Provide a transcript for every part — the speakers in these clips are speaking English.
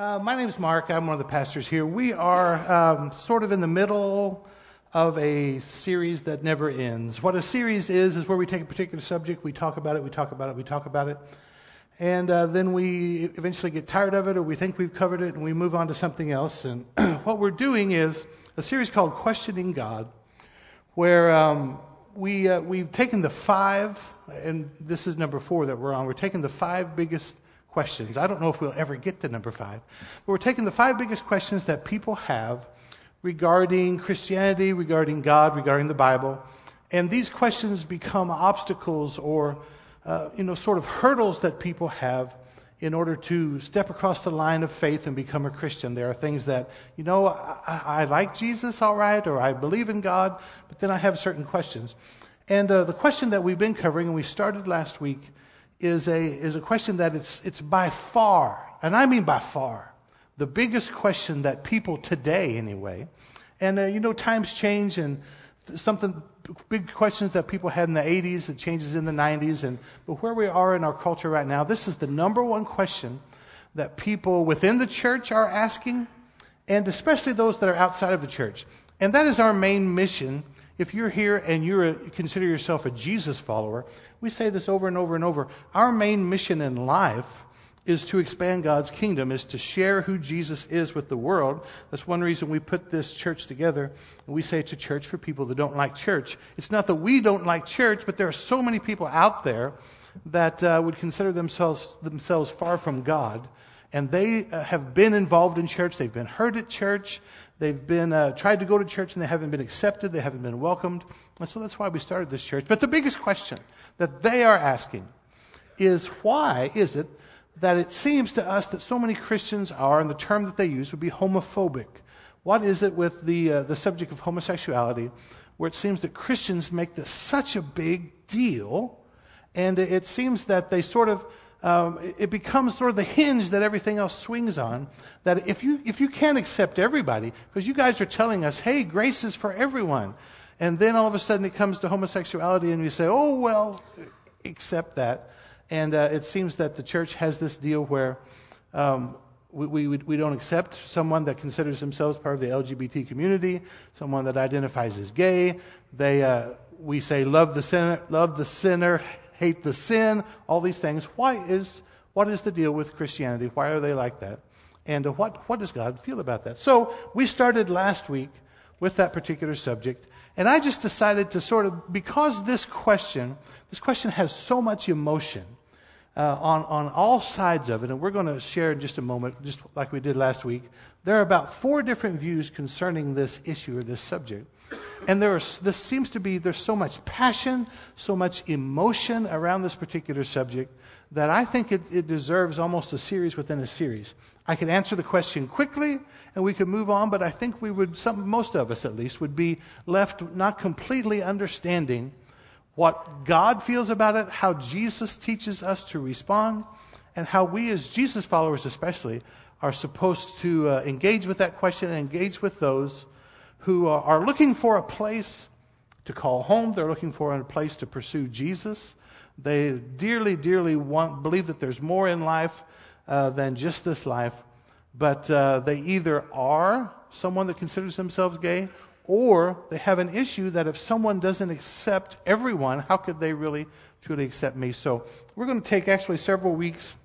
Uh, my name is Mark. I'm one of the pastors here. We are um, sort of in the middle of a series that never ends. What a series is, is where we take a particular subject, we talk about it, we talk about it, we talk about it, and uh, then we eventually get tired of it or we think we've covered it and we move on to something else. And what we're doing is a series called Questioning God, where um, we, uh, we've taken the five, and this is number four that we're on, we're taking the five biggest questions. I don't know if we'll ever get to number five, but we're taking the five biggest questions that people have regarding Christianity, regarding God, regarding the Bible. And these questions become obstacles or, uh, you know, sort of hurdles that people have in order to step across the line of faith and become a Christian. There are things that, you know, I, I like Jesus, all right, or I believe in God, but then I have certain questions. And uh, the question that we've been covering, and we started last week, is a, is a question that it's, it's by far, and I mean by far, the biggest question that people today, anyway, and uh, you know, times change and something, big questions that people had in the 80s, it changes in the 90s, and, but where we are in our culture right now, this is the number one question that people within the church are asking, and especially those that are outside of the church. And that is our main mission if you're here and you consider yourself a Jesus follower, we say this over and over and over. Our main mission in life is to expand God's kingdom, is to share who Jesus is with the world. That's one reason we put this church together. And we say it's a church for people that don't like church. It's not that we don't like church, but there are so many people out there that uh, would consider themselves, themselves far from God. And they uh, have been involved in church. They've been hurt at church. They've been uh, tried to go to church and they haven't been accepted. They haven't been welcomed. And so that's why we started this church. But the biggest question that they are asking is why is it that it seems to us that so many Christians are, and the term that they use would be homophobic? What is it with the, uh, the subject of homosexuality where it seems that Christians make this such a big deal? And it seems that they sort of um, it becomes sort of the hinge that everything else swings on. That if you, if you can't accept everybody, because you guys are telling us, hey, grace is for everyone. And then all of a sudden it comes to homosexuality and you say, oh, well, accept that. And uh, it seems that the church has this deal where um, we, we, we don't accept someone that considers themselves part of the LGBT community, someone that identifies as gay. They, uh, we say, love the sinner, love the sinner, hate the sin, all these things. Why is, what is the deal with Christianity? Why are they like that? And what, what does God feel about that? So we started last week with that particular subject. And I just decided to sort of, because this question, this question has so much emotion uh, on, on all sides of it, and we're going to share in just a moment, just like we did last week. There are about four different views concerning this issue or this subject. And there is, this seems to be, there's so much passion, so much emotion around this particular subject that I think it, it deserves almost a series within a series. I could answer the question quickly and we could move on, but I think we would, some, most of us at least, would be left not completely understanding what God feels about it, how Jesus teaches us to respond, and how we as Jesus followers especially are supposed to uh, engage with that question and engage with those who are looking for a place to call home. They're looking for a place to pursue Jesus. They dearly, dearly want, believe that there's more in life uh, than just this life. But uh, they either are someone that considers themselves gay, or they have an issue that if someone doesn't accept everyone, how could they really truly accept me? So we're going to take actually several weeks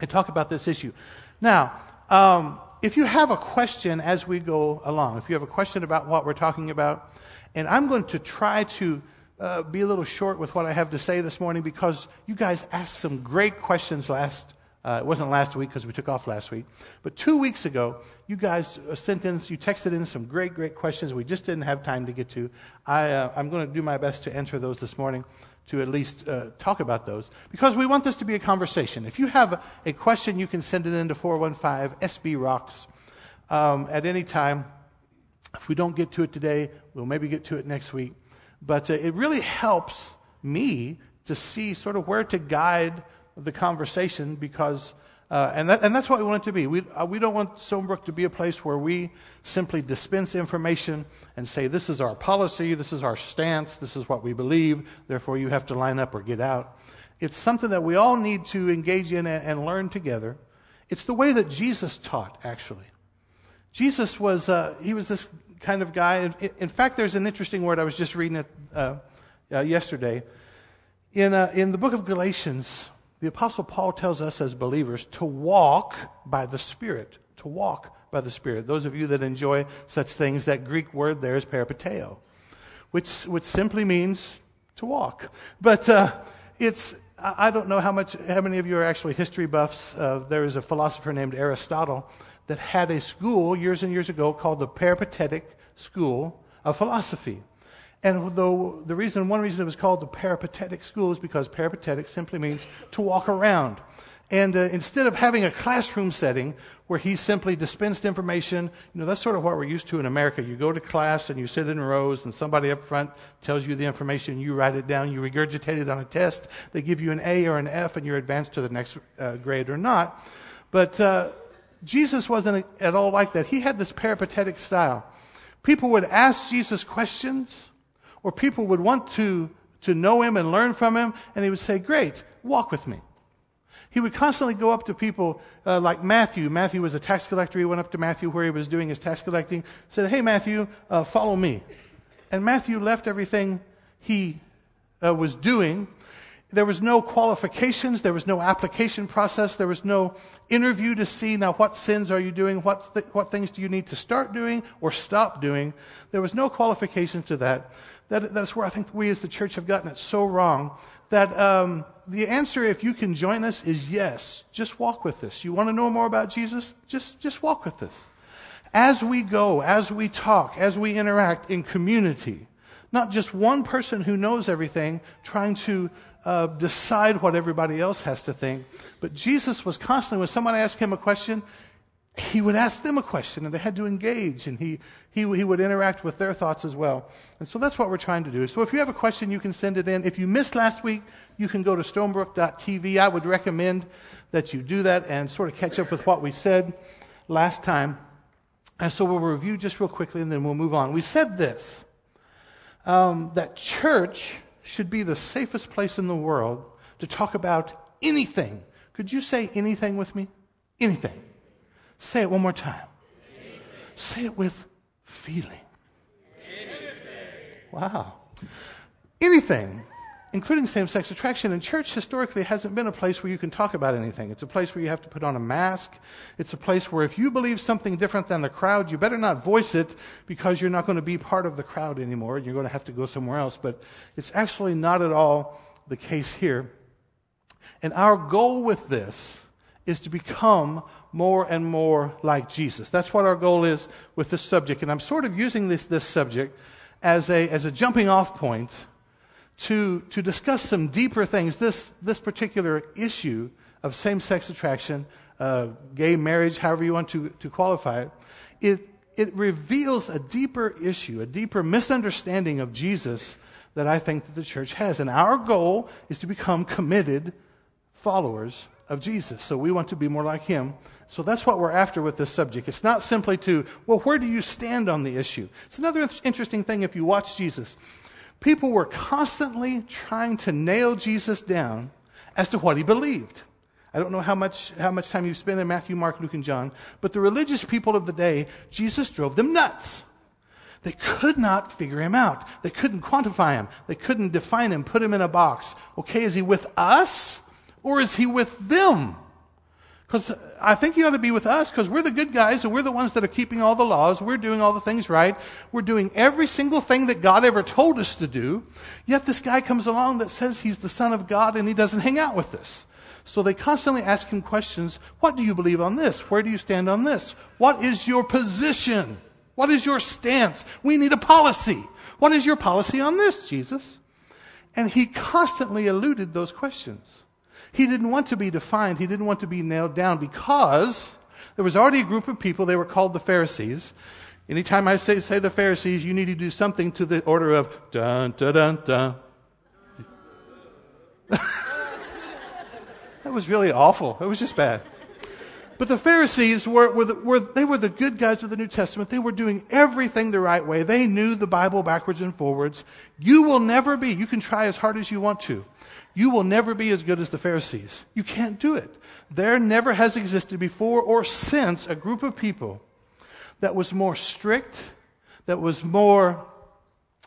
and talk about this issue. Now, um, if you have a question as we go along, if you have a question about what we're talking about, and I'm going to try to uh, be a little short with what I have to say this morning because you guys asked some great questions last. Uh, it wasn't last week because we took off last week, but two weeks ago, you guys sent in, you texted in some great, great questions we just didn't have time to get to. I, uh, I'm going to do my best to answer those this morning to at least uh, talk about those because we want this to be a conversation. If you have a question, you can send it into 415 SB Rocks um, at any time. If we don't get to it today, we'll maybe get to it next week. But uh, it really helps me to see sort of where to guide the conversation because uh, and, that, and that's what we want it to be. We, uh, we don't want Stonebrook to be a place where we simply dispense information and say, this is our policy, this is our stance, this is what we believe, therefore you have to line up or get out. It's something that we all need to engage in and, and learn together It's the way that Jesus taught, actually. Jesus was, uh, he was this kind of guy. In, in, fact, there's an interesting word. I was just reading it uh, uh, yesterday. In, uh, in the book of Galatians, the Apostle Paul tells us as believers to walk by the Spirit. To walk by the Spirit. Those of you that enjoy such things, that Greek word there is peripateo, which, which simply means to walk. But uh, it's, I don't know how much, how many of you are actually history buffs. Uh, there is a philosopher named Aristotle that had a school years and years ago called the Peripatetic School of Philosophy. And though the reason, one reason it was called the Peripatetic School is because peripatetic simply means to walk around. And uh, instead of having a classroom setting where he simply dispensed information, you know, that's sort of what we're used to in America. You go to class and you sit in rows and somebody up front tells you the information, you write it down, you regurgitate it on a test, they give you an A or an F and you're advanced to the next uh, grade or not. But uh, Jesus wasn't at all like that. He had this peripatetic style. People would ask Jesus questions or people would want to, to know him and learn from him and he would say, great, walk with me. He would constantly go up to people uh, like Matthew. Matthew was a tax collector. He went up to Matthew where he was doing his tax collecting, said, Hey, Matthew, uh, follow me. And Matthew left everything he uh, was doing. There was no qualifications. There was no application process. There was no interview to see now what sins are you doing? What, th- what things do you need to start doing or stop doing? There was no qualifications to that. That. That's where I think we as the church have gotten it so wrong that um, the answer, if you can join us, is yes. Just walk with us. You want to know more about Jesus? Just, just walk with us. As we go, as we talk, as we interact in community, not just one person who knows everything trying to uh, decide what everybody else has to think, but Jesus was constantly, when someone asked him a question, he would ask them a question and they had to engage and he, he, he would interact with their thoughts as well. And so that's what we're trying to do. So if you have a question, you can send it in. If you missed last week, you can go to stonebrook.tv. I would recommend that you do that and sort of catch up with what we said last time. And so we'll review just real quickly and then we'll move on. We said this um, that church should be the safest place in the world to talk about anything. Could you say anything with me? Anything. Say it one more time. Say it with feeling. Wow. Anything, including same sex attraction. And church historically hasn't been a place where you can talk about anything. It's a place where you have to put on a mask. It's a place where if you believe something different than the crowd, you better not voice it because you're not going to be part of the crowd anymore. You're going to have to go somewhere else. But it's actually not at all the case here. And our goal with this is to become more and more like Jesus. That's what our goal is with this subject. And I'm sort of using this, this subject as a, as a jumping off point to, to discuss some deeper things. This, this particular issue of same sex attraction, uh, gay marriage, however you want to, to qualify it, it, it reveals a deeper issue, a deeper misunderstanding of Jesus that I think that the church has. And our goal is to become committed followers of Jesus. So we want to be more like him. So that's what we're after with this subject. It's not simply to, well, where do you stand on the issue? It's another interesting thing if you watch Jesus. People were constantly trying to nail Jesus down as to what he believed. I don't know how much, how much time you've spent in Matthew, Mark, Luke, and John, but the religious people of the day, Jesus drove them nuts. They could not figure him out. They couldn't quantify him. They couldn't define him, put him in a box. Okay, is he with us or is he with them? Because I think you ought to be with us because we're the good guys and we're the ones that are keeping all the laws. We're doing all the things right. We're doing every single thing that God ever told us to do. Yet this guy comes along that says he's the son of God and he doesn't hang out with us. So they constantly ask him questions. What do you believe on this? Where do you stand on this? What is your position? What is your stance? We need a policy. What is your policy on this, Jesus? And he constantly eluded those questions. He didn't want to be defined. He didn't want to be nailed down because there was already a group of people. They were called the Pharisees. Anytime I say, say the Pharisees, you need to do something to the order of dun, dun, dun, dun. that was really awful. It was just bad. But the Pharisees were, were, the, were, they were the good guys of the New Testament. They were doing everything the right way. They knew the Bible backwards and forwards. You will never be, you can try as hard as you want to. You will never be as good as the Pharisees. You can't do it. There never has existed before or since a group of people that was more strict, that was more,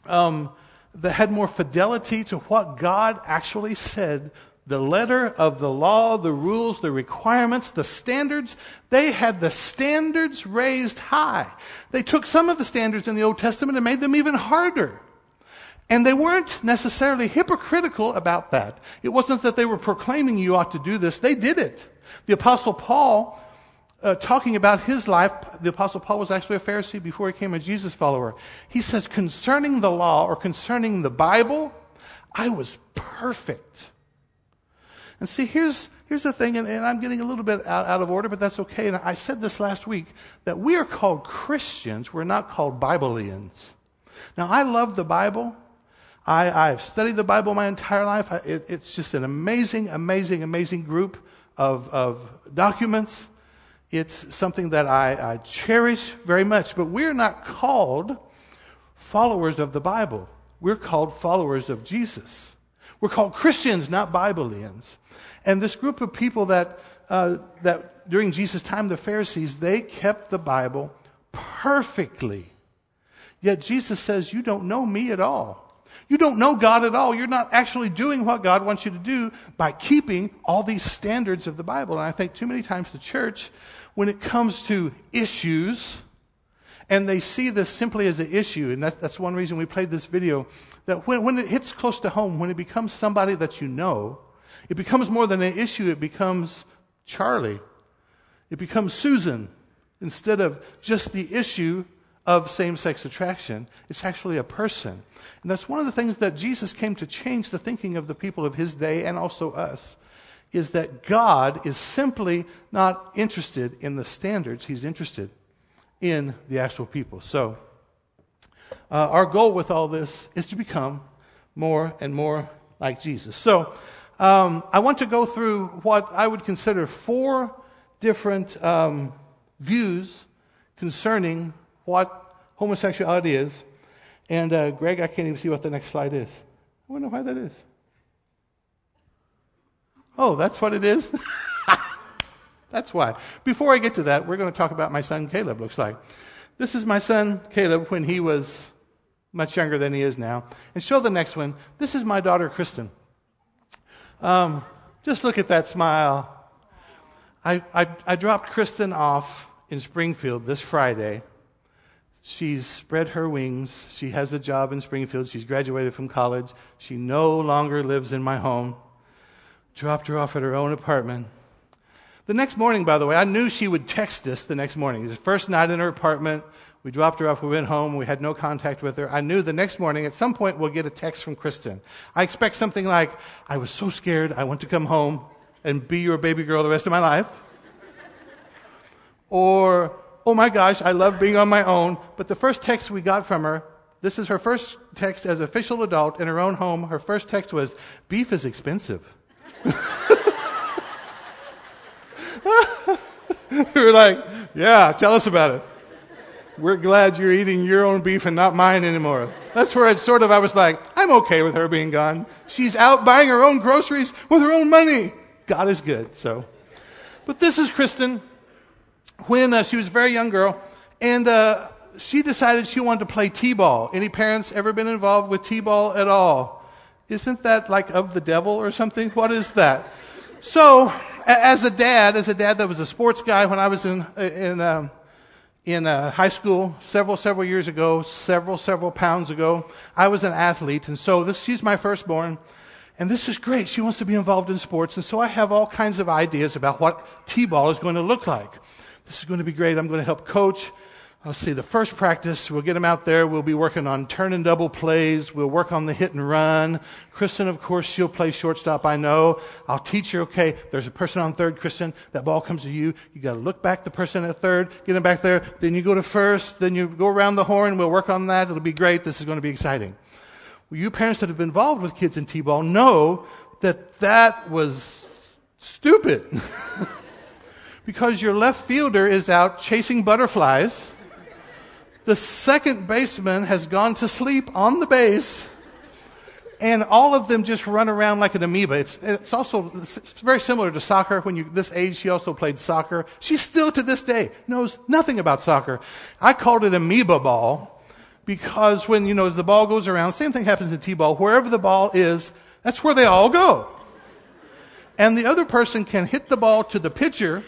um, that had more fidelity to what God actually said. The letter of the law, the rules, the requirements, the standards, they had the standards raised high. They took some of the standards in the Old Testament and made them even harder. And they weren't necessarily hypocritical about that. It wasn't that they were proclaiming you ought to do this. They did it. The apostle Paul, uh, talking about his life, the apostle Paul was actually a Pharisee before he became a Jesus follower. He says, concerning the law or concerning the Bible, I was perfect. And see, here's, here's the thing, and, and I'm getting a little bit out, out of order, but that's okay. And I said this last week, that we are called Christians. We're not called Bibleans. Now, I love the Bible. I, have studied the Bible my entire life. I, it, it's just an amazing, amazing, amazing group of, of documents. It's something that I, I cherish very much. But we're not called followers of the Bible. We're called followers of Jesus. We're called Christians, not Bibleans. And this group of people that, uh, that during Jesus' time, the Pharisees, they kept the Bible perfectly. Yet Jesus says, You don't know me at all. You don't know God at all. You're not actually doing what God wants you to do by keeping all these standards of the Bible. And I think too many times the church, when it comes to issues, and they see this simply as an issue, and that, that's one reason we played this video, that when, when it hits close to home, when it becomes somebody that you know, it becomes more than an issue, it becomes Charlie. It becomes Susan instead of just the issue of same sex attraction. It's actually a person. And that's one of the things that Jesus came to change the thinking of the people of his day and also us. Is that God is simply not interested in the standards, He's interested in the actual people. So, uh, our goal with all this is to become more and more like Jesus. So, um, I want to go through what I would consider four different um, views concerning what homosexuality is. And uh, Greg, I can't even see what the next slide is. I wonder why that is. Oh, that's what it is? that's why. Before I get to that, we're going to talk about my son Caleb, looks like. This is my son Caleb when he was much younger than he is now. And show the next one. This is my daughter Kristen. Um, just look at that smile. I, I, I dropped Kristen off in Springfield this Friday She's spread her wings. She has a job in Springfield. She's graduated from college. She no longer lives in my home. Dropped her off at her own apartment. The next morning, by the way, I knew she would text us the next morning. It was the first night in her apartment. We dropped her off. We went home. We had no contact with her. I knew the next morning, at some point, we'll get a text from Kristen. I expect something like, I was so scared. I want to come home and be your baby girl the rest of my life. or, oh my gosh, I love being on my own. But the first text we got from her, this is her first text as official adult in her own home. Her first text was, beef is expensive. we were like, yeah, tell us about it. We're glad you're eating your own beef and not mine anymore. That's where it sort of, I was like, I'm okay with her being gone. She's out buying her own groceries with her own money. God is good, so. But this is Kristen when uh, she was a very young girl, and uh, she decided she wanted to play t-ball. Any parents ever been involved with t-ball at all? Isn't that like of the devil or something? What is that? So, as a dad, as a dad that was a sports guy when I was in in um, in uh, high school several several years ago, several several pounds ago, I was an athlete, and so this she's my firstborn. And this is great. She wants to be involved in sports. And so I have all kinds of ideas about what T-ball is going to look like. This is going to be great. I'm going to help coach. I'll see the first practice. We'll get them out there. We'll be working on turn and double plays. We'll work on the hit and run. Kristen, of course, she'll play shortstop. I know. I'll teach her. Okay, there's a person on third. Kristen, that ball comes to you. You got to look back the person at third, get him back there. Then you go to first. Then you go around the horn. We'll work on that. It'll be great. This is going to be exciting. Well, you parents that have been involved with kids in t-ball know that that was stupid. because your left fielder is out chasing butterflies. The second baseman has gone to sleep on the base. and all of them just run around like an amoeba. It's, it's also it's very similar to soccer. When you this age, she also played soccer. She still to this day knows nothing about soccer. I called it amoeba ball because when you know the ball goes around, same thing happens in t-ball. Wherever the ball is, that's where they all go. And the other person can hit the ball to the pitcher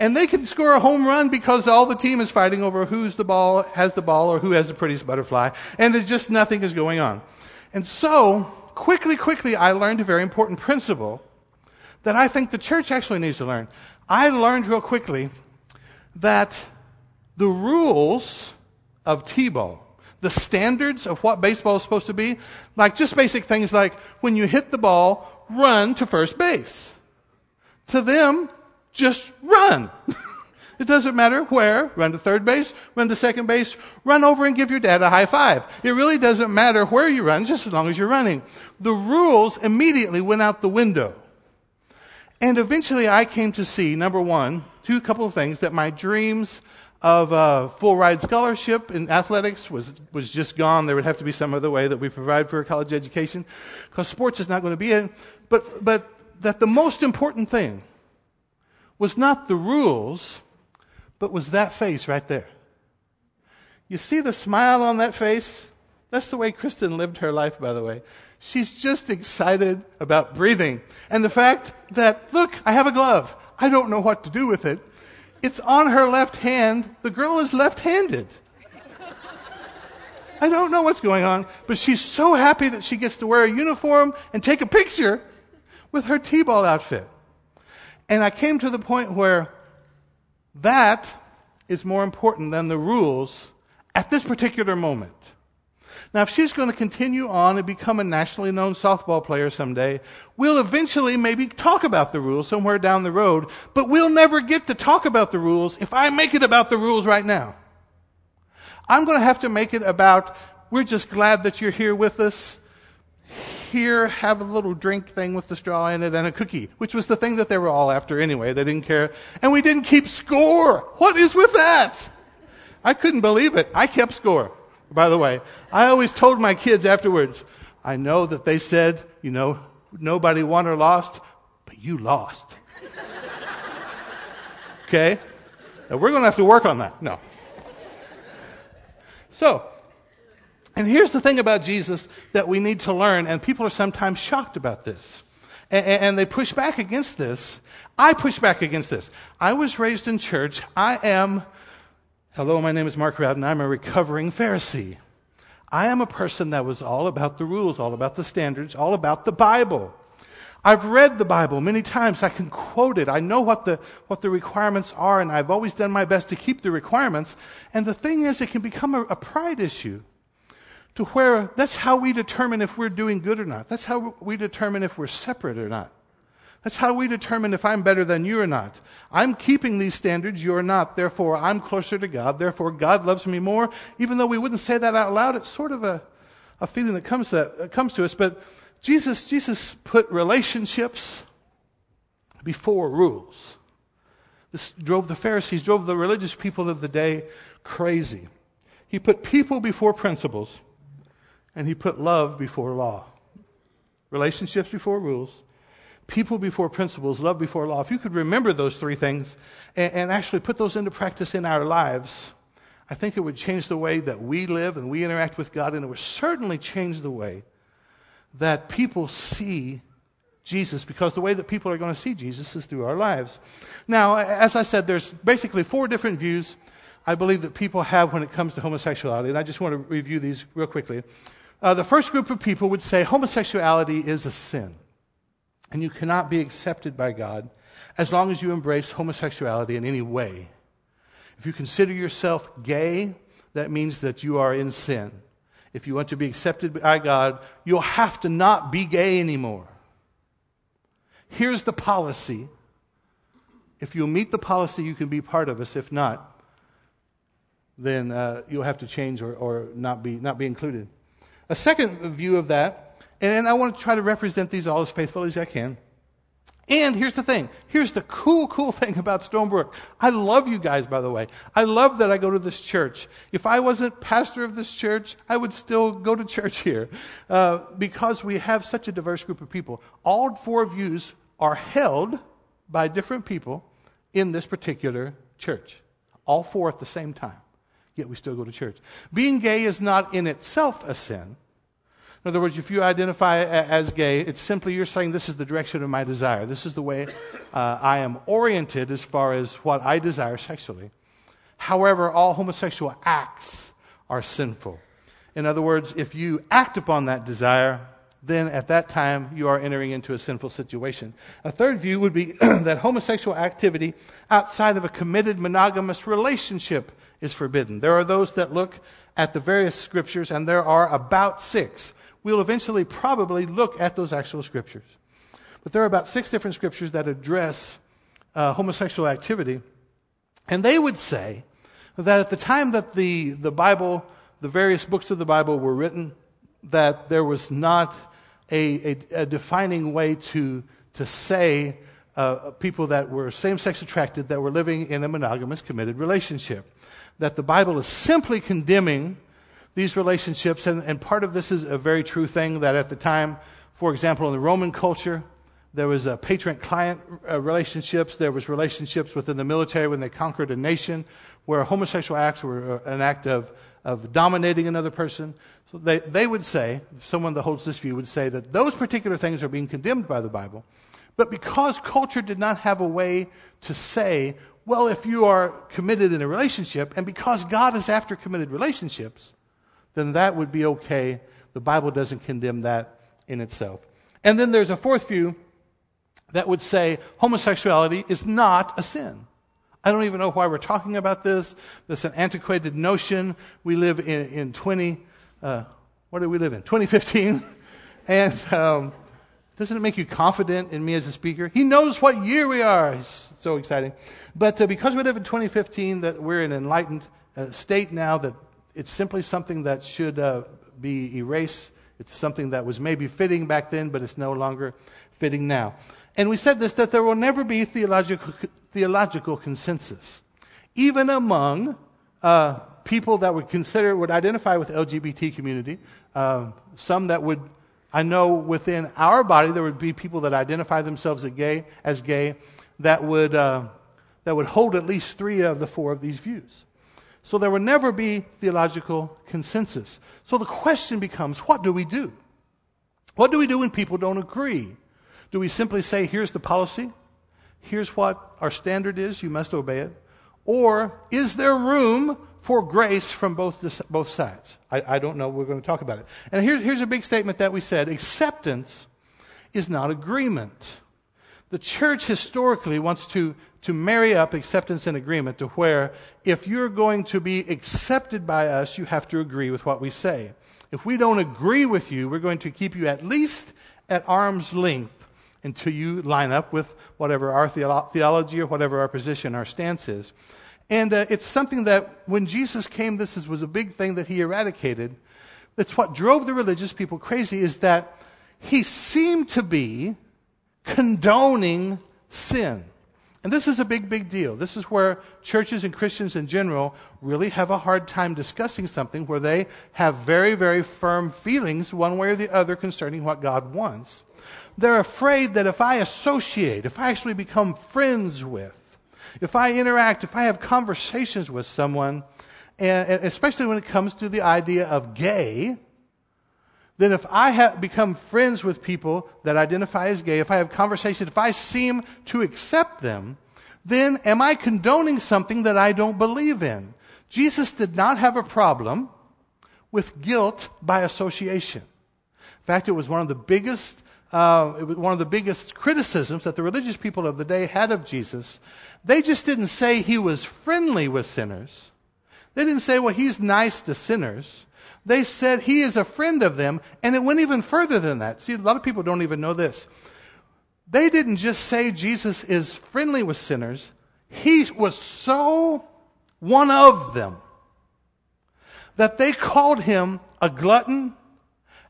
and they can score a home run because all the team is fighting over who's the ball, has the ball, or who has the prettiest butterfly. And there's just nothing is going on. And so, quickly, quickly, I learned a very important principle that I think the church actually needs to learn. I learned real quickly that the rules of T-ball, the standards of what baseball is supposed to be, like just basic things like when you hit the ball, run to first base. To them, just run. it doesn't matter where. Run to third base, run to second base, run over and give your dad a high five. It really doesn't matter where you run, just as long as you're running. The rules immediately went out the window. And eventually I came to see, number one, two couple of things, that my dreams of a full ride scholarship in athletics was, was just gone. There would have to be some other way that we provide for a college education because sports is not going to be it. But, but that the most important thing was not the rules, but was that face right there. You see the smile on that face? That's the way Kristen lived her life, by the way. She's just excited about breathing. And the fact that, look, I have a glove. I don't know what to do with it. It's on her left hand. The girl is left handed. I don't know what's going on, but she's so happy that she gets to wear a uniform and take a picture with her T ball outfit. And I came to the point where that is more important than the rules at this particular moment. Now, if she's going to continue on and become a nationally known softball player someday, we'll eventually maybe talk about the rules somewhere down the road, but we'll never get to talk about the rules if I make it about the rules right now. I'm going to have to make it about, we're just glad that you're here with us here, have a little drink thing with the straw in it and a cookie, which was the thing that they were all after anyway. They didn't care. And we didn't keep score. What is with that? I couldn't believe it. I kept score, by the way. I always told my kids afterwards, I know that they said, you know, nobody won or lost, but you lost. okay? Now we're going to have to work on that. No. So, and here's the thing about Jesus that we need to learn, and people are sometimes shocked about this. And, and, they push back against this. I push back against this. I was raised in church. I am, hello, my name is Mark Rowden. I'm a recovering Pharisee. I am a person that was all about the rules, all about the standards, all about the Bible. I've read the Bible many times. I can quote it. I know what the, what the requirements are, and I've always done my best to keep the requirements. And the thing is, it can become a, a pride issue to where that's how we determine if we're doing good or not. That's how we determine if we're separate or not. That's how we determine if I'm better than you or not. I'm keeping these standards, you're not. Therefore, I'm closer to God. Therefore, God loves me more. Even though we wouldn't say that out loud, it's sort of a, a feeling that comes to, that comes to us. But Jesus, Jesus put relationships before rules. This drove the Pharisees, drove the religious people of the day crazy. He put people before principles and he put love before law. Relationships before rules, people before principles, love before law. If you could remember those three things and, and, actually put those into practice in our lives, I think it would change the way that we live and we interact with God, and it would certainly change the way that people see Jesus, because the way that people are going to see Jesus is through our lives. Now, as I said, there's basically four different views I believe that people have when it comes to homosexuality, and I just want to review these real quickly. Uh, the first group of people would say homosexuality is a sin, and you cannot be accepted by God as long as you embrace homosexuality in any way. If you consider yourself gay, that means that you are in sin. If you want to be accepted by God, you'll have to not be gay anymore. Here's the policy. If you'll meet the policy, you can be part of us. If not, then uh, you'll have to change or, or not, be, not be included. A second view of that, and I want to try to represent these all as faithfully as I can. And here's the thing. Here's the cool, cool thing about Stonebrook. I love you guys, by the way. I love that I go to this church. If I wasn't pastor of this church, I would still go to church here uh, because we have such a diverse group of people. All four views are held by different people in this particular church. All four at the same time. Yet we still go to church. Being gay is not in itself a sin. In other words, if you identify as gay, it's simply you're saying, This is the direction of my desire. This is the way uh, I am oriented as far as what I desire sexually. However, all homosexual acts are sinful. In other words, if you act upon that desire, then at that time you are entering into a sinful situation. A third view would be that homosexual activity outside of a committed monogamous relationship is forbidden. There are those that look at the various scriptures, and there are about six we'll eventually probably look at those actual scriptures. But there are about six different scriptures that address uh, homosexual activity. And they would say that at the time that the, the Bible, the various books of the Bible were written, that there was not a, a, a defining way to, to say uh, people that were same sex attracted that were living in a monogamous committed relationship. That the Bible is simply condemning these relationships, and, and part of this is a very true thing that at the time, for example, in the Roman culture, there was a patron client uh, relationships, there was relationships within the military when they conquered a nation where homosexual acts were uh, an act of, of dominating another person. So they, they would say, someone that holds this view would say that those particular things are being condemned by the Bible. But because culture did not have a way to say, well, if you are committed in a relationship, and because God is after committed relationships, then that would be okay. The Bible doesn't condemn that in itself. And then there's a fourth view that would say homosexuality is not a sin. I don't even know why we're talking about this. This an antiquated notion. We live in, in 20, uh, what do we live in? 2015. and um, doesn't it make you confident in me as a speaker? He knows what year we are. It's so exciting. But uh, because we live in 2015, that we're in an enlightened uh, state now that it's simply something that should uh, be erased. It's something that was maybe fitting back then, but it's no longer fitting now. And we said this that there will never be theological, theological consensus, even among uh, people that would consider, would identify with LGBT community. Uh, some that would, I know within our body, there would be people that identify themselves as gay, as gay that would, uh, that would hold at least three of the four of these views. So there will never be theological consensus. So the question becomes what do we do? What do we do when people don't agree? Do we simply say, here's the policy? Here's what our standard is, you must obey it? Or is there room for grace from both, both sides? I, I don't know. We're going to talk about it. And here's, here's a big statement that we said acceptance is not agreement. The church historically wants to, to marry up acceptance and agreement to where if you're going to be accepted by us, you have to agree with what we say. If we don't agree with you, we're going to keep you at least at arm's length until you line up with whatever our theology or whatever our position, our stance is. And uh, it's something that when Jesus came, this is, was a big thing that he eradicated. That's what drove the religious people crazy is that he seemed to be condoning sin. And this is a big, big deal. This is where churches and Christians in general really have a hard time discussing something where they have very, very firm feelings one way or the other concerning what God wants. They're afraid that if I associate, if I actually become friends with, if I interact, if I have conversations with someone, and especially when it comes to the idea of gay, then if I have become friends with people that identify as gay, if I have conversations, if I seem to accept them, then am I condoning something that I don't believe in? Jesus did not have a problem with guilt by association. In fact, it was one of the biggest, uh, it was one of the biggest criticisms that the religious people of the day had of Jesus. They just didn't say he was friendly with sinners. They didn't say, well, he's nice to sinners. They said he is a friend of them, and it went even further than that. See, a lot of people don't even know this. They didn't just say Jesus is friendly with sinners, he was so one of them that they called him a glutton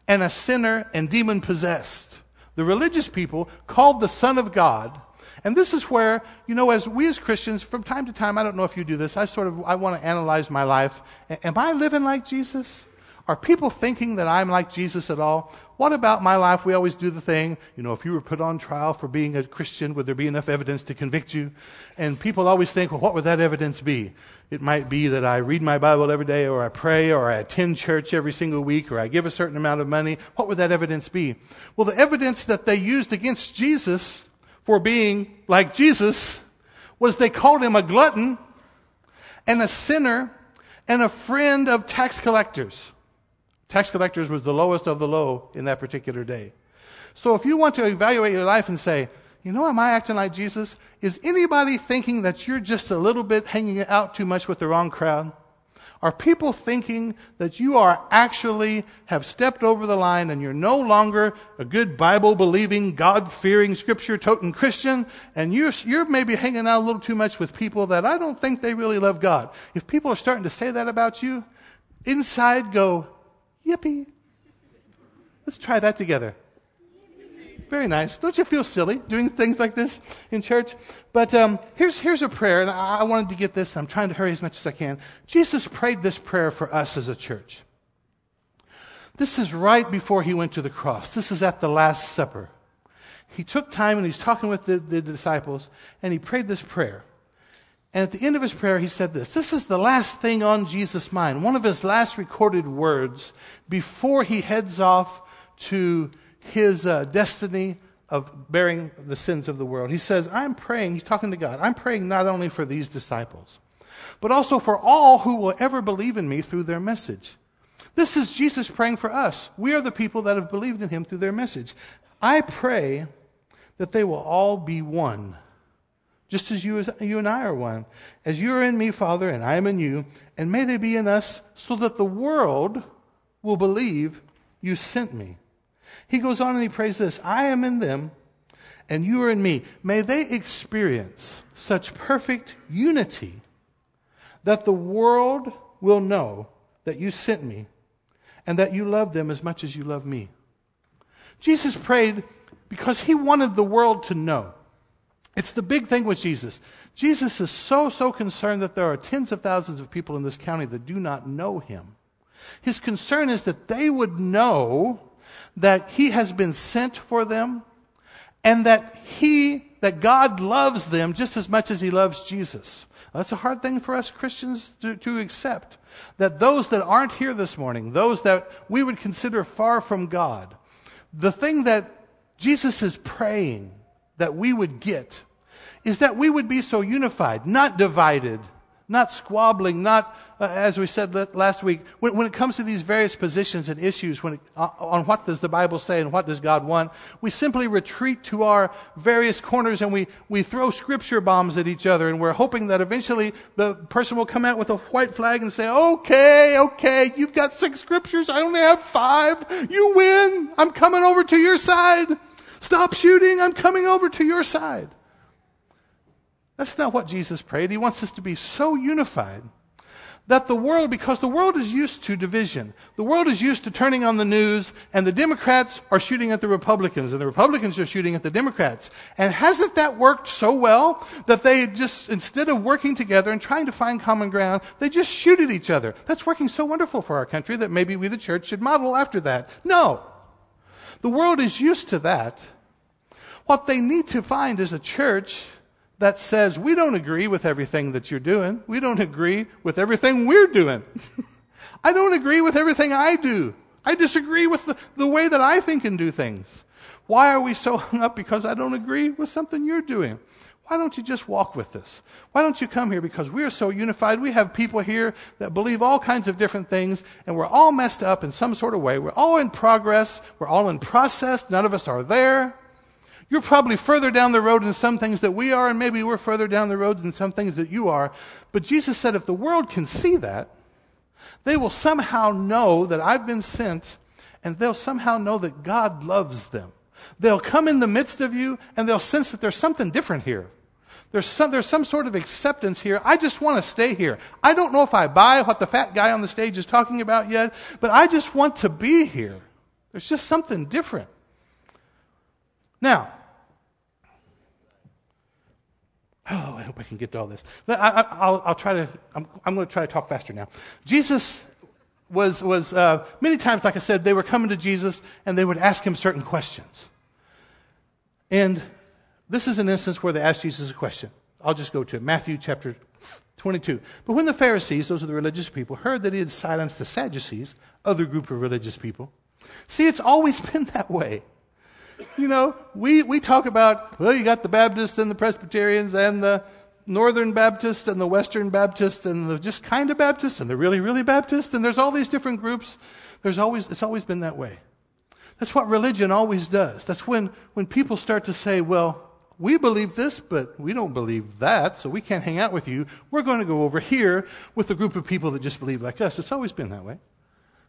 and a sinner and demon possessed. The religious people called the Son of God. And this is where, you know, as we as Christians, from time to time, I don't know if you do this, I sort of, I want to analyze my life. Am I living like Jesus? Are people thinking that I'm like Jesus at all? What about my life? We always do the thing, you know, if you were put on trial for being a Christian, would there be enough evidence to convict you? And people always think, well, what would that evidence be? It might be that I read my Bible every day, or I pray, or I attend church every single week, or I give a certain amount of money. What would that evidence be? Well, the evidence that they used against Jesus for being like Jesus was they called him a glutton and a sinner and a friend of tax collectors. Tax collectors was the lowest of the low in that particular day. So if you want to evaluate your life and say, you know, am I acting like Jesus? Is anybody thinking that you're just a little bit hanging out too much with the wrong crowd? Are people thinking that you are actually have stepped over the line and you're no longer a good Bible believing, God fearing, scripture toting Christian and you're, you're maybe hanging out a little too much with people that I don't think they really love God? If people are starting to say that about you, inside go, Yippee. Let's try that together. Very nice. Don't you feel silly doing things like this in church? But um, here's, here's a prayer, and I, I wanted to get this. I'm trying to hurry as much as I can. Jesus prayed this prayer for us as a church. This is right before he went to the cross. This is at the Last Supper. He took time and he's talking with the, the disciples, and he prayed this prayer. And at the end of his prayer, he said this. This is the last thing on Jesus' mind, one of his last recorded words before he heads off to his uh, destiny of bearing the sins of the world. He says, I'm praying, he's talking to God, I'm praying not only for these disciples, but also for all who will ever believe in me through their message. This is Jesus praying for us. We are the people that have believed in him through their message. I pray that they will all be one just as you, as you and I are one. As you are in me, Father, and I am in you, and may they be in us, so that the world will believe you sent me. He goes on and he prays this I am in them, and you are in me. May they experience such perfect unity that the world will know that you sent me and that you love them as much as you love me. Jesus prayed because he wanted the world to know it's the big thing with Jesus. Jesus is so, so concerned that there are tens of thousands of people in this county that do not know him. His concern is that they would know that he has been sent for them and that he, that God loves them just as much as he loves Jesus. That's a hard thing for us Christians to, to accept. That those that aren't here this morning, those that we would consider far from God, the thing that Jesus is praying that we would get is that we would be so unified, not divided, not squabbling, not, uh, as we said last week, when, when, it comes to these various positions and issues it, uh, on what does the Bible say and what does God want, we simply retreat to our various corners and we, we throw scripture bombs at each other and we're hoping that eventually the person will come out with a white flag and say, okay, okay, you've got six scriptures, I only have five, you win, I'm coming over to your side. Stop shooting. I'm coming over to your side. That's not what Jesus prayed. He wants us to be so unified that the world, because the world is used to division, the world is used to turning on the news, and the Democrats are shooting at the Republicans, and the Republicans are shooting at the Democrats. And hasn't that worked so well that they just, instead of working together and trying to find common ground, they just shoot at each other? That's working so wonderful for our country that maybe we, the church, should model after that. No. The world is used to that. What they need to find is a church that says, we don't agree with everything that you're doing. We don't agree with everything we're doing. I don't agree with everything I do. I disagree with the, the way that I think and do things. Why are we so hung up because I don't agree with something you're doing? Why don't you just walk with this? Why don't you come here? Because we are so unified. We have people here that believe all kinds of different things, and we're all messed up in some sort of way. We're all in progress. We're all in process. None of us are there. You're probably further down the road in some things that we are, and maybe we're further down the road in some things that you are. But Jesus said if the world can see that, they will somehow know that I've been sent, and they'll somehow know that God loves them. They'll come in the midst of you, and they'll sense that there's something different here. There's some, there's some sort of acceptance here. I just want to stay here. I don't know if I buy what the fat guy on the stage is talking about yet, but I just want to be here. There's just something different. Now, oh, I hope I can get to all this. I, will try to, I'm, I'm going to try to talk faster now. Jesus was, was uh, many times, like I said, they were coming to Jesus and they would ask him certain questions. And this is an instance where they asked Jesus a question. I'll just go to it. Matthew chapter 22. But when the Pharisees, those are the religious people, heard that he had silenced the Sadducees, other group of religious people, see, it's always been that way. You know, we, we talk about, well, you got the Baptists and the Presbyterians and the Northern Baptists and the Western Baptists and the just kind of Baptists and the really, really Baptists, and there's all these different groups. There's always, it's always been that way. That's what religion always does. That's when, when people start to say, well, we believe this, but we don't believe that, so we can't hang out with you. We're going to go over here with a group of people that just believe like us. It's always been that way.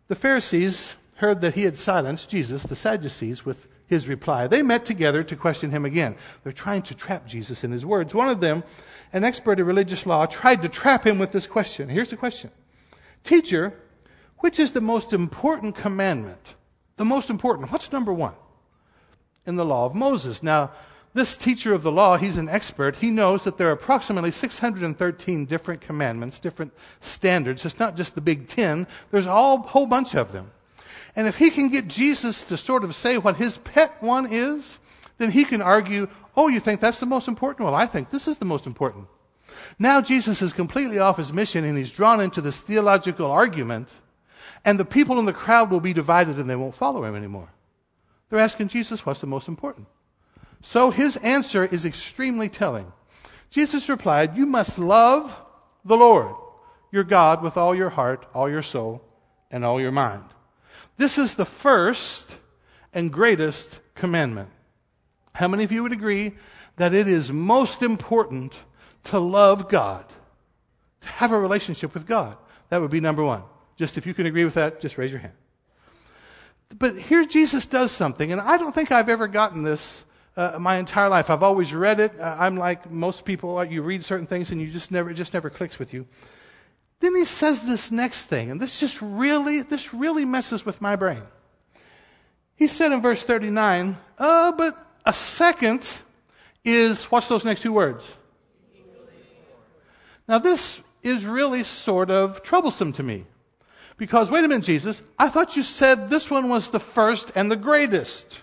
The Pharisees heard that he had silenced Jesus, the Sadducees, with his reply. They met together to question him again. They're trying to trap Jesus in his words. One of them, an expert in religious law, tried to trap him with this question. Here's the question Teacher, which is the most important commandment? The most important. What's number one in the law of Moses? Now, this teacher of the law, he's an expert. He knows that there are approximately 613 different commandments, different standards. It's not just the big 10. There's a whole bunch of them. And if he can get Jesus to sort of say what his pet one is, then he can argue, oh, you think that's the most important? Well, I think this is the most important. Now Jesus is completely off his mission and he's drawn into this theological argument, and the people in the crowd will be divided and they won't follow him anymore. They're asking Jesus, what's the most important? So his answer is extremely telling. Jesus replied, You must love the Lord, your God, with all your heart, all your soul, and all your mind. This is the first and greatest commandment. How many of you would agree that it is most important to love God, to have a relationship with God? That would be number one. Just if you can agree with that, just raise your hand. But here Jesus does something, and I don't think I've ever gotten this uh, my entire life. I've always read it. Uh, I'm like most people. You read certain things and you just never, it just never clicks with you. Then he says this next thing, and this just really, this really messes with my brain. He said in verse 39, uh, but a second is, what's those next two words? Now this is really sort of troublesome to me. Because, wait a minute, Jesus, I thought you said this one was the first and the greatest.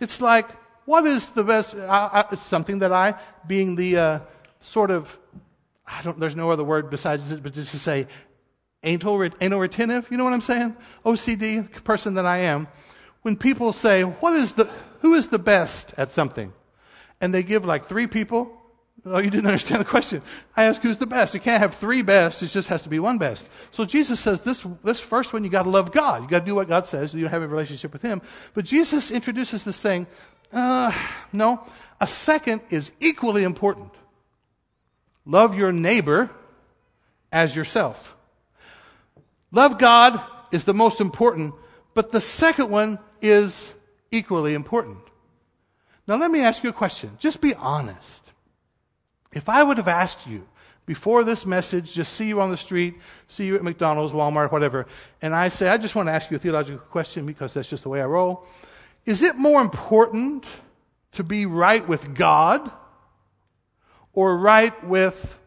It's like, what is the best? I, I, something that I, being the uh, sort of, I don't, there's no other word besides but just to say, anal, anal retentive, you know what I'm saying? OCD person that I am. When people say, what is the, who is the best at something? And they give like three people, Oh, you didn't understand the question. I ask who's the best. You can't have three best. It just has to be one best. So Jesus says this, this first one, you got to love God. You got to do what God says. You have a relationship with Him. But Jesus introduces this saying, uh, no. A second is equally important. Love your neighbor as yourself. Love God is the most important, but the second one is equally important. Now, let me ask you a question. Just be honest. If I would have asked you before this message, just see you on the street, see you at McDonald's, Walmart, whatever, and I say, I just want to ask you a theological question because that's just the way I roll. Is it more important to be right with God or right with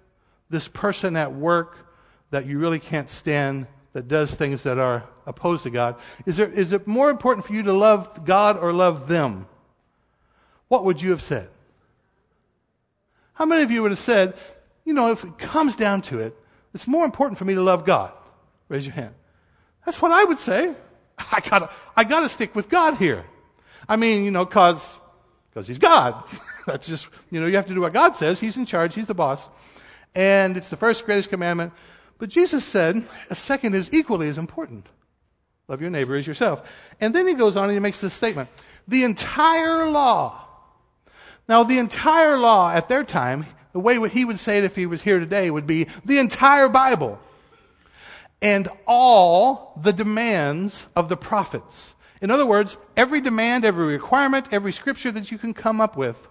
this person at work that you really can't stand that does things that are opposed to God? Is, there, is it more important for you to love God or love them? What would you have said? How many of you would have said, you know, if it comes down to it, it's more important for me to love God? Raise your hand. That's what I would say. I gotta, I gotta stick with God here. I mean, you know, cause, cause he's God. That's just, you know, you have to do what God says. He's in charge. He's the boss. And it's the first greatest commandment. But Jesus said a second is equally as important. Love your neighbor as yourself. And then he goes on and he makes this statement. The entire law. Now, the entire law at their time, the way he would say it if he was here today would be the entire Bible and all the demands of the prophets. In other words, every demand, every requirement, every scripture that you can come up with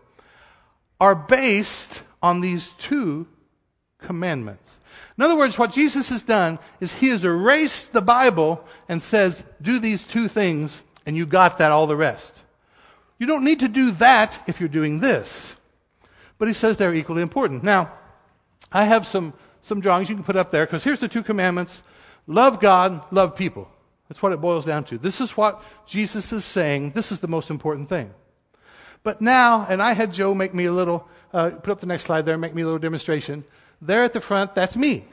are based on these two commandments. In other words, what Jesus has done is he has erased the Bible and says, do these two things, and you got that, all the rest. You don't need to do that if you're doing this. But he says they're equally important. Now, I have some, some drawings you can put up there because here's the two commandments love God, love people. That's what it boils down to. This is what Jesus is saying. This is the most important thing. But now, and I had Joe make me a little, uh, put up the next slide there, make me a little demonstration. There at the front, that's me.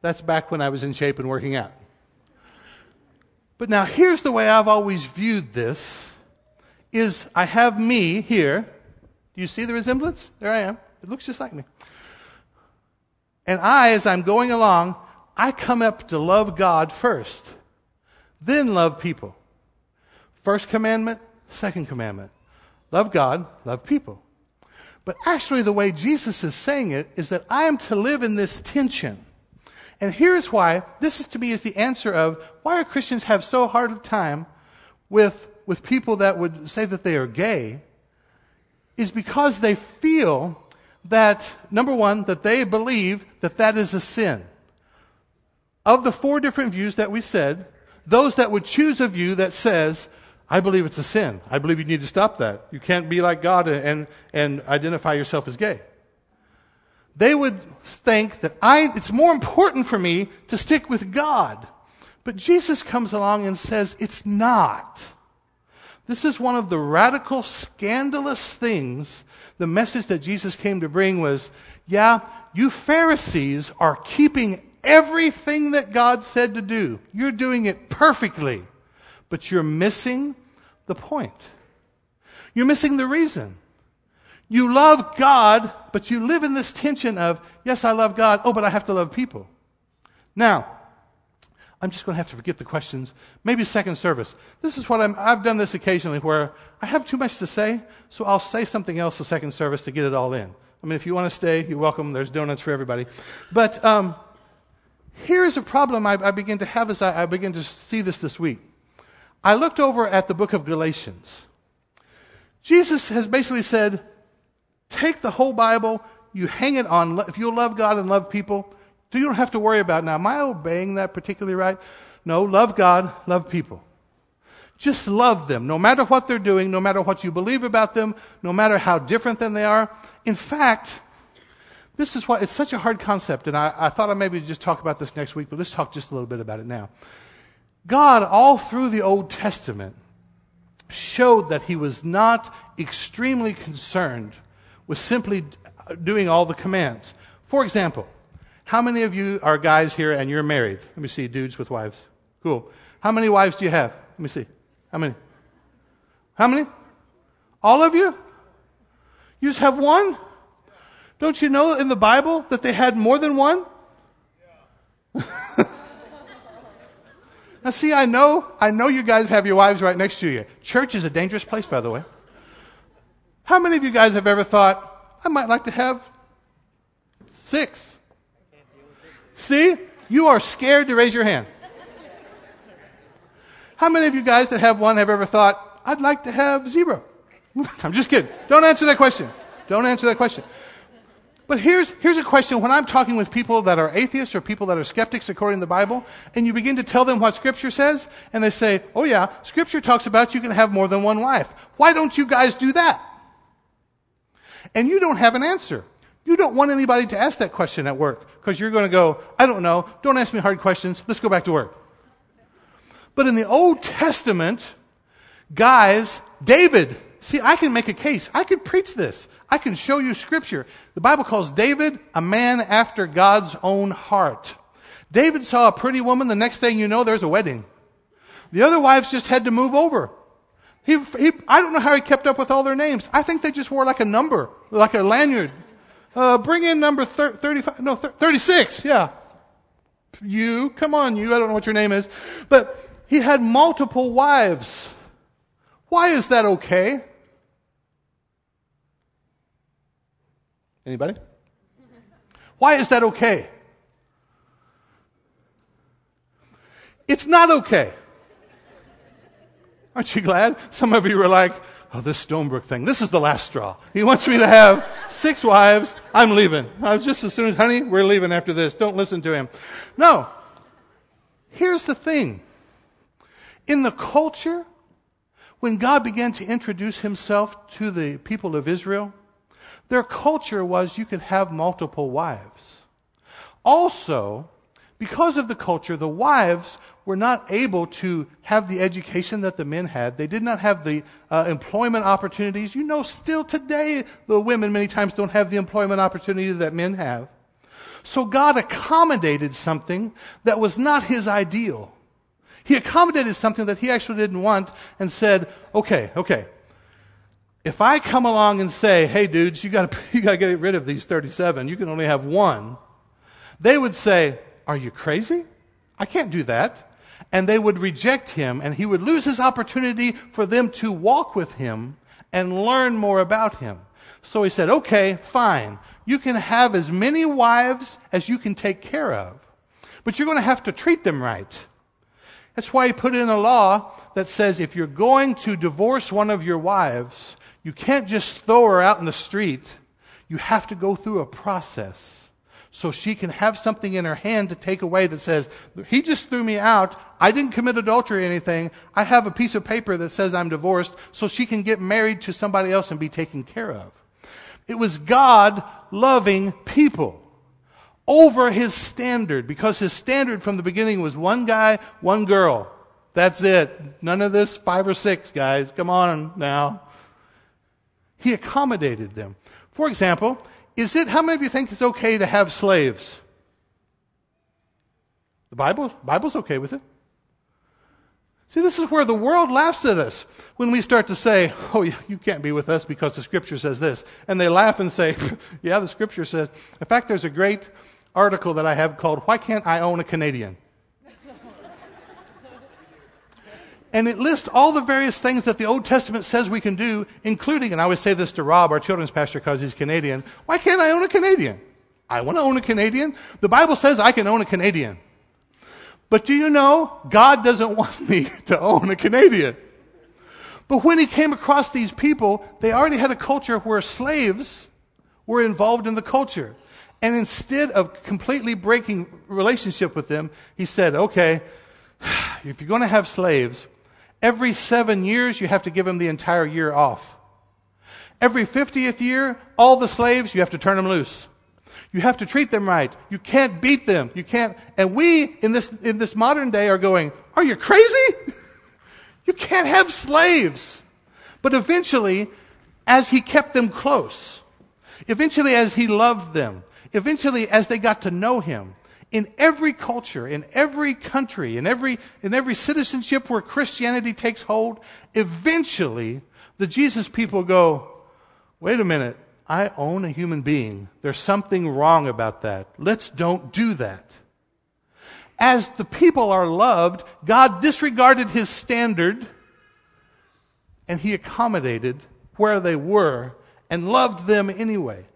That's back when I was in shape and working out. But now here's the way I've always viewed this is I have me here. Do you see the resemblance? There I am. It looks just like me. And I, as I'm going along, I come up to love God first, then love people. First commandment, second commandment. Love God, love people. But actually, the way Jesus is saying it is that I am to live in this tension. And here's why. This is to me is the answer of why Christians have so hard a time with, with people that would say that they are gay is because they feel that, number one, that they believe that that is a sin. Of the four different views that we said, those that would choose a view that says, I believe it's a sin. I believe you need to stop that. You can't be like God and, and identify yourself as gay. They would think that I, it's more important for me to stick with God. But Jesus comes along and says, it's not. This is one of the radical, scandalous things. The message that Jesus came to bring was, yeah, you Pharisees are keeping everything that God said to do. You're doing it perfectly, but you're missing the point. You're missing the reason. You love God, but you live in this tension of, yes, I love God, oh, but I have to love people. Now, I'm just going to have to forget the questions. Maybe second service. This is what I'm, I've done this occasionally where I have too much to say, so I'll say something else the second service to get it all in. I mean, if you want to stay, you're welcome. There's donuts for everybody. But um, here's a problem I, I, begin to have as I, I begin to see this this week. I looked over at the book of Galatians. Jesus has basically said, take the whole Bible, you hang it on, if you'll love God and love people, you don't have to worry about now, am I obeying that particularly right? No, love God, love people. Just love them, no matter what they're doing, no matter what you believe about them, no matter how different than they are. In fact, this is why it's such a hard concept, and I, I thought I maybe just talk about this next week, but let's talk just a little bit about it now. God, all through the Old Testament, showed that he was not extremely concerned with simply doing all the commands. For example, how many of you are guys here and you're married? Let me see, dudes with wives. Cool. How many wives do you have? Let me see. How many? How many? All of you? You just have one? Don't you know in the Bible that they had more than one? Now see, I know, I know you guys have your wives right next to you. Church is a dangerous place, by the way. How many of you guys have ever thought, I might like to have six? See? You are scared to raise your hand. How many of you guys that have one have ever thought, I'd like to have zero? I'm just kidding. Don't answer that question. Don't answer that question. But here's, here's a question. When I'm talking with people that are atheists or people that are skeptics according to the Bible, and you begin to tell them what Scripture says, and they say, oh yeah, Scripture talks about you can have more than one wife. Why don't you guys do that? And you don't have an answer. You don't want anybody to ask that question at work because you're going to go, I don't know. Don't ask me hard questions. Let's go back to work. But in the Old Testament, guys, David, see, I can make a case. I could preach this. I can show you scripture. The Bible calls David a man after God's own heart. David saw a pretty woman. The next thing you know, there's a wedding. The other wives just had to move over. He, he, I don't know how he kept up with all their names. I think they just wore like a number, like a lanyard. Uh, bring in number thir- 35, no, thir- 36, yeah. You, come on, you, I don't know what your name is. But he had multiple wives. Why is that okay? Anybody? Why is that okay? It's not okay. Aren't you glad? Some of you were like, oh, this Stonebrook thing, this is the last straw. He wants me to have six wives. I'm leaving. I was just as soon as, honey, we're leaving after this. Don't listen to him. No. Here's the thing. In the culture, when God began to introduce himself to the people of Israel, their culture was you could have multiple wives. Also, because of the culture, the wives were not able to have the education that the men had. They did not have the uh, employment opportunities. You know, still today, the women many times don't have the employment opportunity that men have. So God accommodated something that was not his ideal. He accommodated something that he actually didn't want and said, okay, okay. If I come along and say, hey dudes, you gotta, you gotta get rid of these 37, you can only have one, they would say, are you crazy? I can't do that. And they would reject him and he would lose his opportunity for them to walk with him and learn more about him. So he said, okay, fine. You can have as many wives as you can take care of, but you're going to have to treat them right. That's why he put in a law that says if you're going to divorce one of your wives, you can't just throw her out in the street. You have to go through a process so she can have something in her hand to take away that says, he just threw me out. I didn't commit adultery or anything. I have a piece of paper that says I'm divorced so she can get married to somebody else and be taken care of. It was God loving people over his standard because his standard from the beginning was one guy, one girl. That's it. None of this five or six guys. Come on now. He accommodated them. For example, is it, how many of you think it's okay to have slaves? The Bible, Bible's okay with it. See, this is where the world laughs at us when we start to say, Oh, you can't be with us because the scripture says this. And they laugh and say, Yeah, the scripture says. In fact, there's a great article that I have called Why Can't I Own a Canadian? And it lists all the various things that the Old Testament says we can do, including, and I always say this to Rob, our children's pastor, because he's Canadian. Why can't I own a Canadian? I want to own a Canadian. The Bible says I can own a Canadian. But do you know, God doesn't want me to own a Canadian. But when he came across these people, they already had a culture where slaves were involved in the culture. And instead of completely breaking relationship with them, he said, okay, if you're going to have slaves, every seven years you have to give them the entire year off. Every 50th year, all the slaves, you have to turn them loose. You have to treat them right. You can't beat them. You can't, and we in this, in this modern day are going, are you crazy? you can't have slaves. But eventually, as he kept them close, eventually as he loved them, eventually as they got to know him, in every culture, in every country, in every, in every citizenship where Christianity takes hold, eventually the Jesus people go, wait a minute, I own a human being. There's something wrong about that. Let's don't do that. As the people are loved, God disregarded his standard and he accommodated where they were and loved them anyway.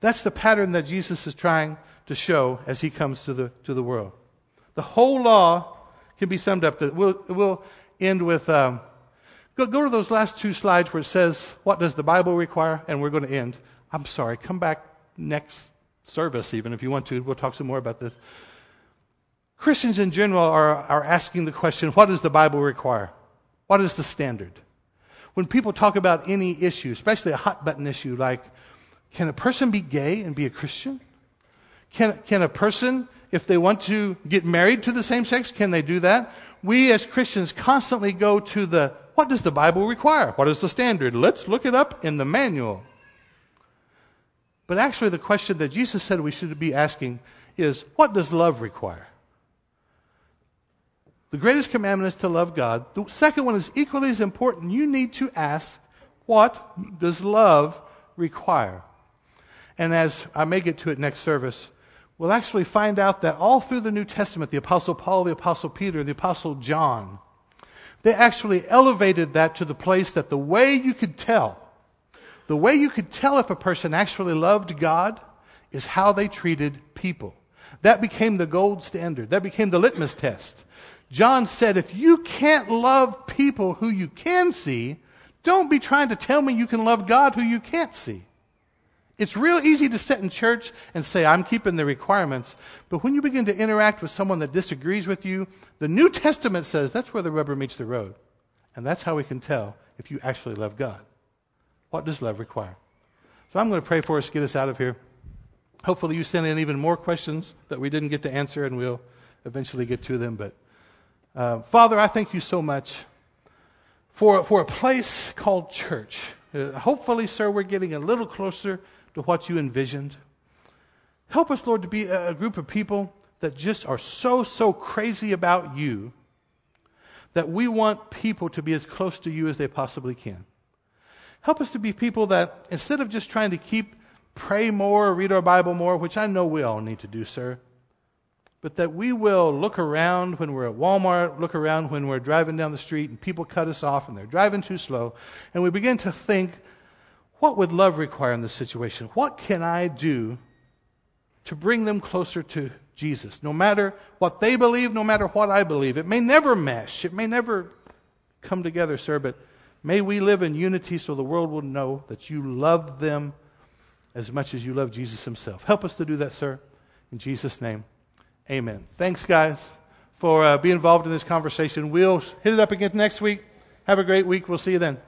That's the pattern that Jesus is trying to show as he comes to the, to the world. The whole law can be summed up. We'll, we'll end with um, Go, go to those last two slides where it says, What does the Bible require? And we're going to end. I'm sorry, come back next service, even if you want to. We'll talk some more about this. Christians in general are, are asking the question what does the Bible require? What is the standard? When people talk about any issue, especially a hot button issue like, can a person be gay and be a Christian? Can, can a person, if they want to get married to the same sex, can they do that? We as Christians constantly go to the what does the Bible require? What is the standard? Let's look it up in the manual. But actually, the question that Jesus said we should be asking is what does love require? The greatest commandment is to love God. The second one is equally as important. You need to ask, what does love require? And as I may get to it next service, we'll actually find out that all through the New Testament, the Apostle Paul, the Apostle Peter, the Apostle John, they actually elevated that to the place that the way you could tell, the way you could tell if a person actually loved God is how they treated people. That became the gold standard. That became the litmus test. John said, if you can't love people who you can see, don't be trying to tell me you can love God who you can't see. It's real easy to sit in church and say, I'm keeping the requirements. But when you begin to interact with someone that disagrees with you, the New Testament says that's where the rubber meets the road. And that's how we can tell if you actually love God. What does love require? So I'm going to pray for us get us out of here. Hopefully, you sent in even more questions that we didn't get to answer, and we'll eventually get to them. But uh, Father, I thank you so much for, for a place called church. Uh, hopefully, sir, we're getting a little closer to what you envisioned. Help us, Lord, to be a group of people that just are so, so crazy about you that we want people to be as close to you as they possibly can. Help us to be people that, instead of just trying to keep, pray more, read our Bible more, which I know we all need to do, sir, but that we will look around when we're at Walmart, look around when we're driving down the street and people cut us off and they're driving too slow, and we begin to think, what would love require in this situation? What can I do to bring them closer to Jesus? No matter what they believe, no matter what I believe. It may never mesh, it may never come together, sir, but may we live in unity so the world will know that you love them as much as you love Jesus himself. Help us to do that, sir. In Jesus' name. Amen. Thanks, guys, for uh, being involved in this conversation. We'll hit it up again next week. Have a great week. We'll see you then.